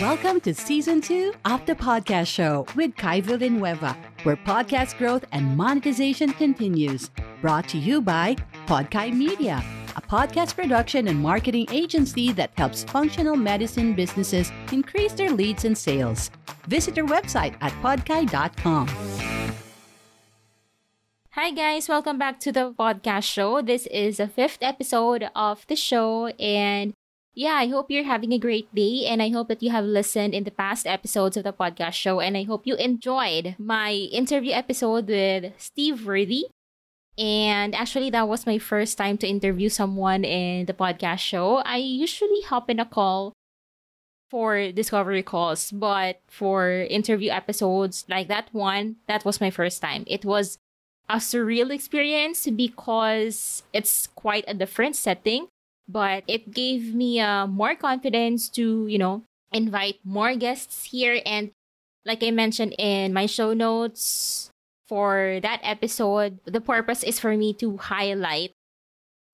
Welcome to season two of the podcast show with Kai Villanueva, where podcast growth and monetization continues. Brought to you by Podkai Media, a podcast production and marketing agency that helps functional medicine businesses increase their leads and sales. Visit their website at podkai.com. Hi, guys, welcome back to the podcast show. This is the fifth episode of the show, and yeah, I hope you're having a great day and I hope that you have listened in the past episodes of the podcast show and I hope you enjoyed my interview episode with Steve Worthy. And actually, that was my first time to interview someone in the podcast show. I usually hop in a call for discovery calls, but for interview episodes like that one, that was my first time. It was a surreal experience because it's quite a different setting but it gave me uh, more confidence to, you know, invite more guests here. And like I mentioned in my show notes for that episode, the purpose is for me to highlight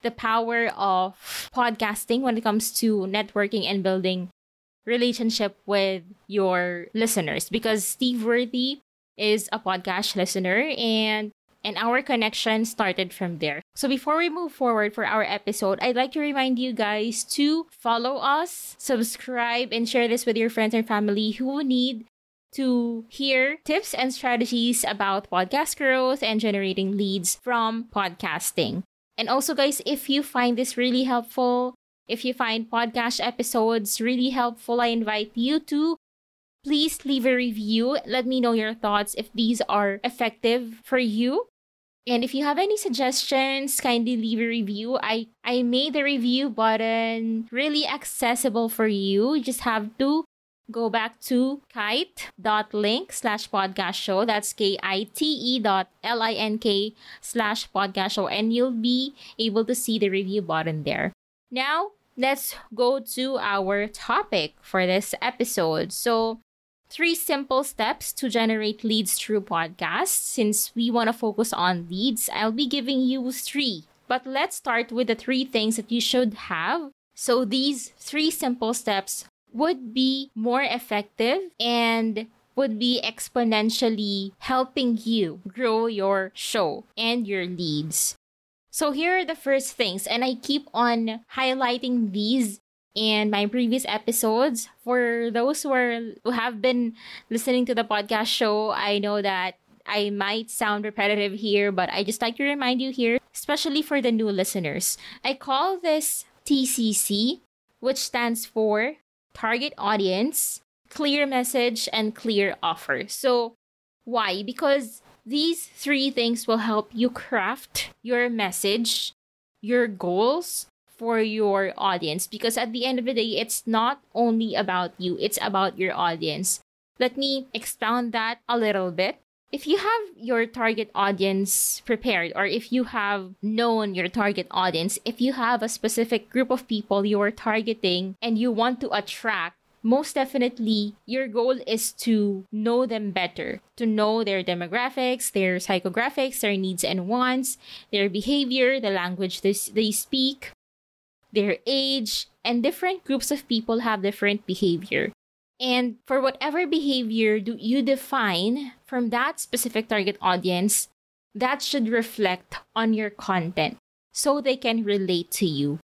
the power of podcasting when it comes to networking and building relationship with your listeners because Steve Worthy is a podcast listener and and our connection started from there. So before we move forward for our episode, I'd like to remind you guys to follow us, subscribe, and share this with your friends and family who need to hear tips and strategies about podcast growth and generating leads from podcasting. And also, guys, if you find this really helpful, if you find podcast episodes really helpful, I invite you to please leave a review. Let me know your thoughts if these are effective for you. And if you have any suggestions, kindly leave a review. I, I made the review button really accessible for you. You just have to go back to kite.link slash podcast show. That's K-I-T-E dot L-I-N-K slash podcast show. And you'll be able to see the review button there. Now, let's go to our topic for this episode. So three simple steps to generate leads through podcasts. Since we want to focus on leads, I'll be giving you three. But let's start with the three things that you should have. So these three simple steps would be more effective and would be exponentially helping you grow your show and your leads. So here are the first things, and I keep on highlighting these in my previous episodes. For those who are who have been listening to the podcast show, I know that I might sound repetitive here, but I just like to remind you here, especially for the new listeners. I call this TCC, which stands for target audience, clear message, and clear offer. So, why? Because these three things will help you craft your message, your goals, for your audience because at the end of the day, it's not only about you, it's about your audience. Let me expound that a little bit. If you have your target audience prepared, or if you have known your target audience, if you have a specific group of people you are targeting and you want to attract, most definitely your goal is to know them better, to know their demographics, their psychographics, their needs and wants, their behavior, the language they, they speak, their age, and different groups of people have different behavior. And for whatever behavior do you define from that specific target audience, that should reflect on your content so they can relate to you.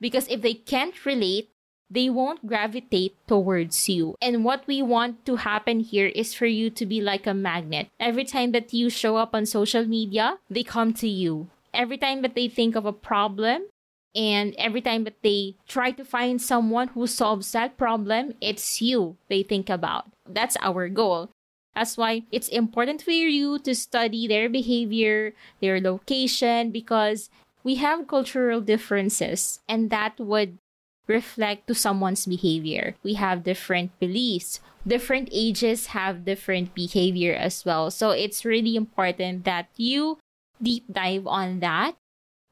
Because if they can't relate, they won't gravitate towards you. And what we want to happen here is for you to be like a magnet. Every time that you show up on social media, they come to you. Every time that they think of a problem, and every time that they try to find someone who solves that problem, it's you they think about. That's our goal. That's why it's important for you to study their behavior, their location, because we have cultural differences and that would reflect to someone's behavior. We have different beliefs. Different ages have different behavior as well. So it's really important that you deep dive on that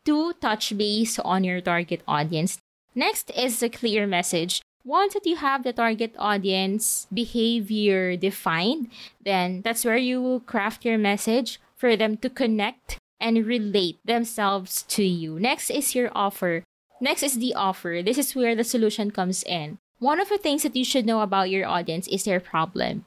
to touch base on your target audience. Next is the clear message. Once that you have the target audience behavior defined, then that's where you will craft your message for them to connect and relate themselves to you. Next is your offer. Next is the offer. This is where the solution comes in. one of the things that you should know about your audience is their problem.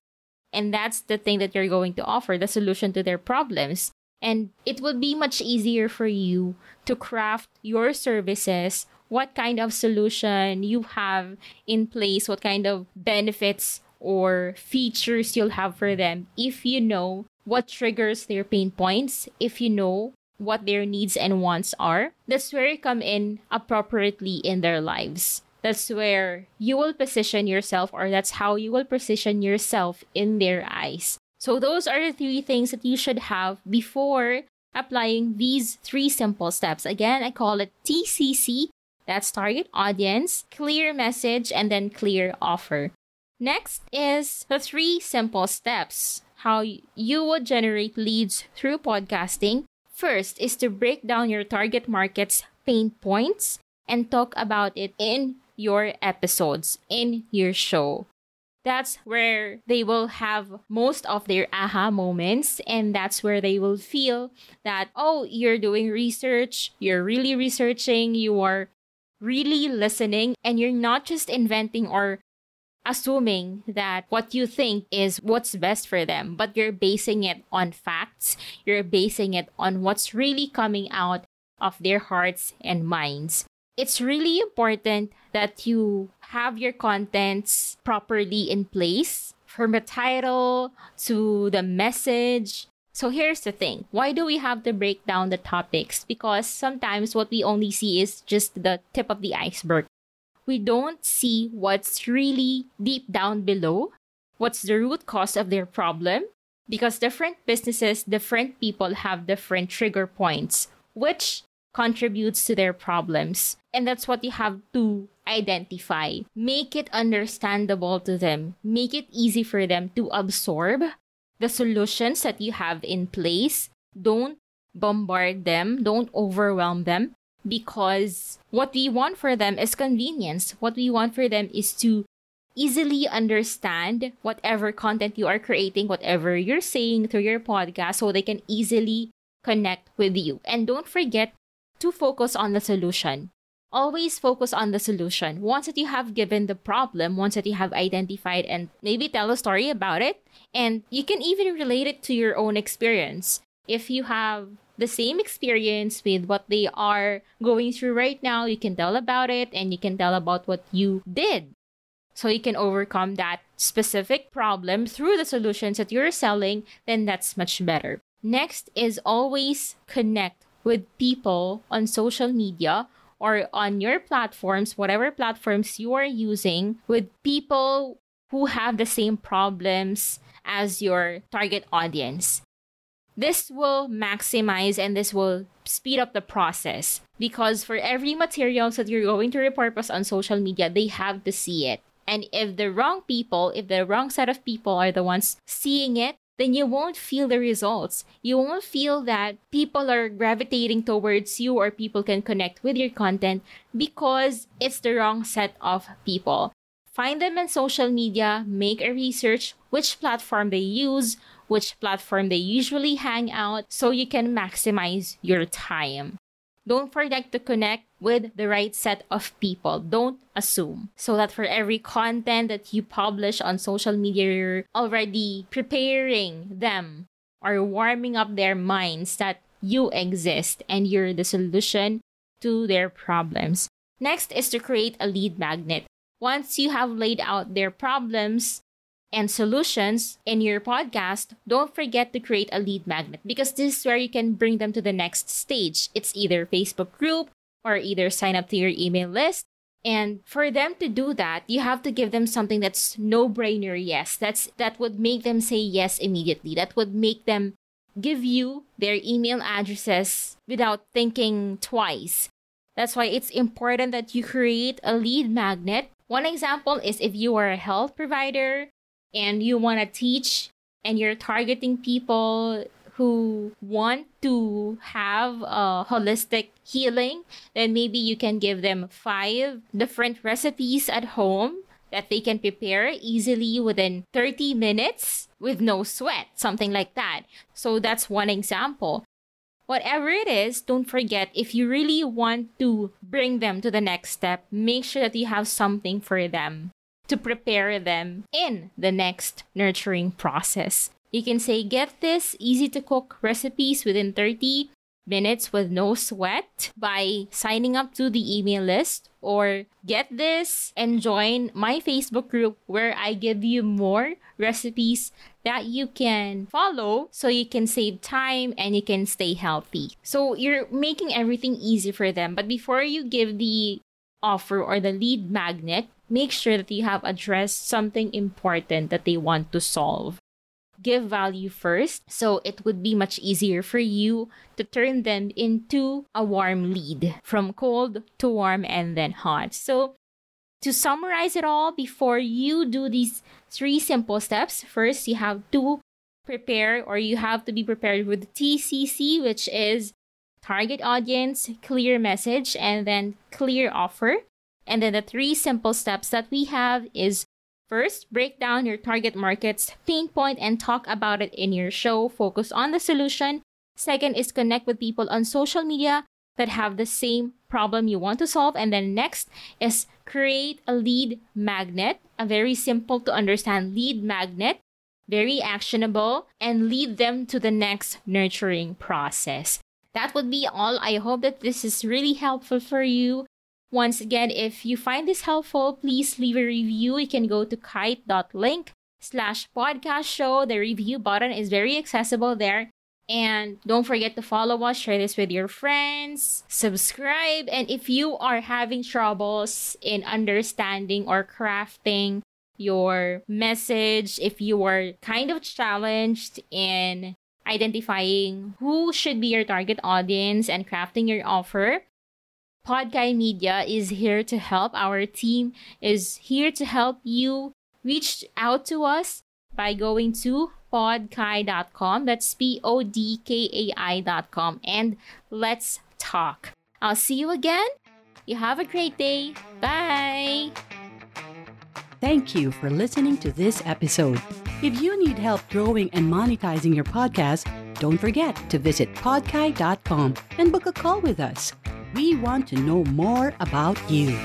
And that's the thing that you're going to offer, the solution to their problems. And it would be much easier for you to craft your services, what kind of solution you have in place, what kind of benefits or features you'll have for them if you know what triggers their pain points, if you know what their needs and wants are. That's where you come in appropriately in their lives. That's where you will position yourself, or that's how you will position yourself in their eyes. So, those are the three things that you should have before applying these three simple steps. Again, I call it TCC that's target audience, clear message, and then clear offer. Next is the three simple steps how you would generate leads through podcasting. First is to break down your target market's pain points and talk about it in your episodes, in your show. That's where they will have most of their aha moments, and that's where they will feel that, oh, you're doing research, you're really researching, you are really listening, and you're not just inventing or assuming that what you think is what's best for them, but you're basing it on facts. You're basing it on what's really coming out of their hearts and minds. It's really important that you have your contents properly in place from the title to the message. So here's the thing. Why do we have to break down the topics? Because sometimes what we only see is just the tip of the iceberg we don't see what's really deep down below, what's the root cause of their problem, because different businesses, different people have different trigger points, which contributes to their problems. And that's what you have to identify. Make it understandable to them, make it easy for them to absorb the solutions that you have in place. Don't bombard them, don't overwhelm them, because what we want for them is convenience. What we want for them is to easily understand whatever content you are creating, whatever you're saying through your podcast, so they can easily connect with you. And don't forget to focus on the solution. Always focus on the solution. Once that you have given the problem, once that you have identified and maybe tell a story about it, and you can even relate it to your own experience. If you have the same experience with what they are going through right now. You can tell about it and you can tell about what you did. So you can overcome that specific problem through the solutions that you're selling, then that's much better. Next is always connect with people on social media or on your platforms, whatever platforms you are using, with people who have the same problems as your target audience. This will maximize and this will speed up the process because for every materials that you're going to repurpose on social media, they have to see it. And if the wrong people, if the wrong set of people are the ones seeing it, then you won't feel the results. You won't feel that people are gravitating towards you or people can connect with your content because it's the wrong set of people. Find them in social media, make a research which platform they use, which platform they usually hang out so you can maximize your time. Don't forget to connect with the right set of people. Don't assume. So that for every content that you publish on social media, you're already preparing them or warming up their minds that you exist and you're the solution to their problems. Next is to create a lead magnet. Once you have laid out their problems, and solutions in your podcast, don't forget to create a lead magnet because this is where you can bring them to the next stage. It's either Facebook group or either sign up to your email list. And for them to do that, you have to give them something that's no-brainer yes. That's that would make them say yes immediately. That would make them give you their email addresses without thinking twice. That's why it's important that you create a lead magnet. One example is if you are a health provider and you want to teach and you're targeting people who want to have a holistic healing, then maybe you can give them five different recipes at home that they can prepare easily within 30 minutes with no sweat, something like that. So that's one example. Whatever it is, don't forget if you really want to bring them to the next step, make sure that you have something for them to prepare them in the next nurturing process. You can say, get this easy to cook recipes within 30 minutes with no sweat by signing up to the email list or get this and join my Facebook group where I give you more recipes that you can follow so you can save time and you can stay healthy. So you're making everything easy for them. But before you give the offer or the lead magnet, make sure that you have addressed something important that they want to solve give value first. So it would be much easier for you to turn them into a warm lead from cold to warm and then hot. So to summarize it all, before you do these three simple steps, first you have to prepare or you have to be prepared with TCC, which is target audience, clear message, and then clear offer. And then the three simple steps that we have is First, break down your target market's pain point and talk about it in your show. Focus on the solution. Second is connect with people on social media that have the same problem you want to solve. And then next is create a lead magnet, a very simple to understand lead magnet, very actionable, and lead them to the next nurturing process. That would be all. I hope that this is really helpful for you. Once again, if you find this helpful, please leave a review. You can go to kite.link slash podcast show. The review button is very accessible there. And don't forget to follow us, share this with your friends, subscribe. And if you are having troubles in understanding or crafting your message, if you are kind of challenged in identifying who should be your target audience and crafting your offer, Podkai Media is here to help. Our team is here to help you reach out to us by going to podkai.com. That's P O D K A I.com. And let's talk. I'll see you again. You have a great day. Bye. Thank you for listening to this episode. If you need help growing and monetizing your podcast, don't forget to visit podkai.com and book a call with us. We want to know more about you.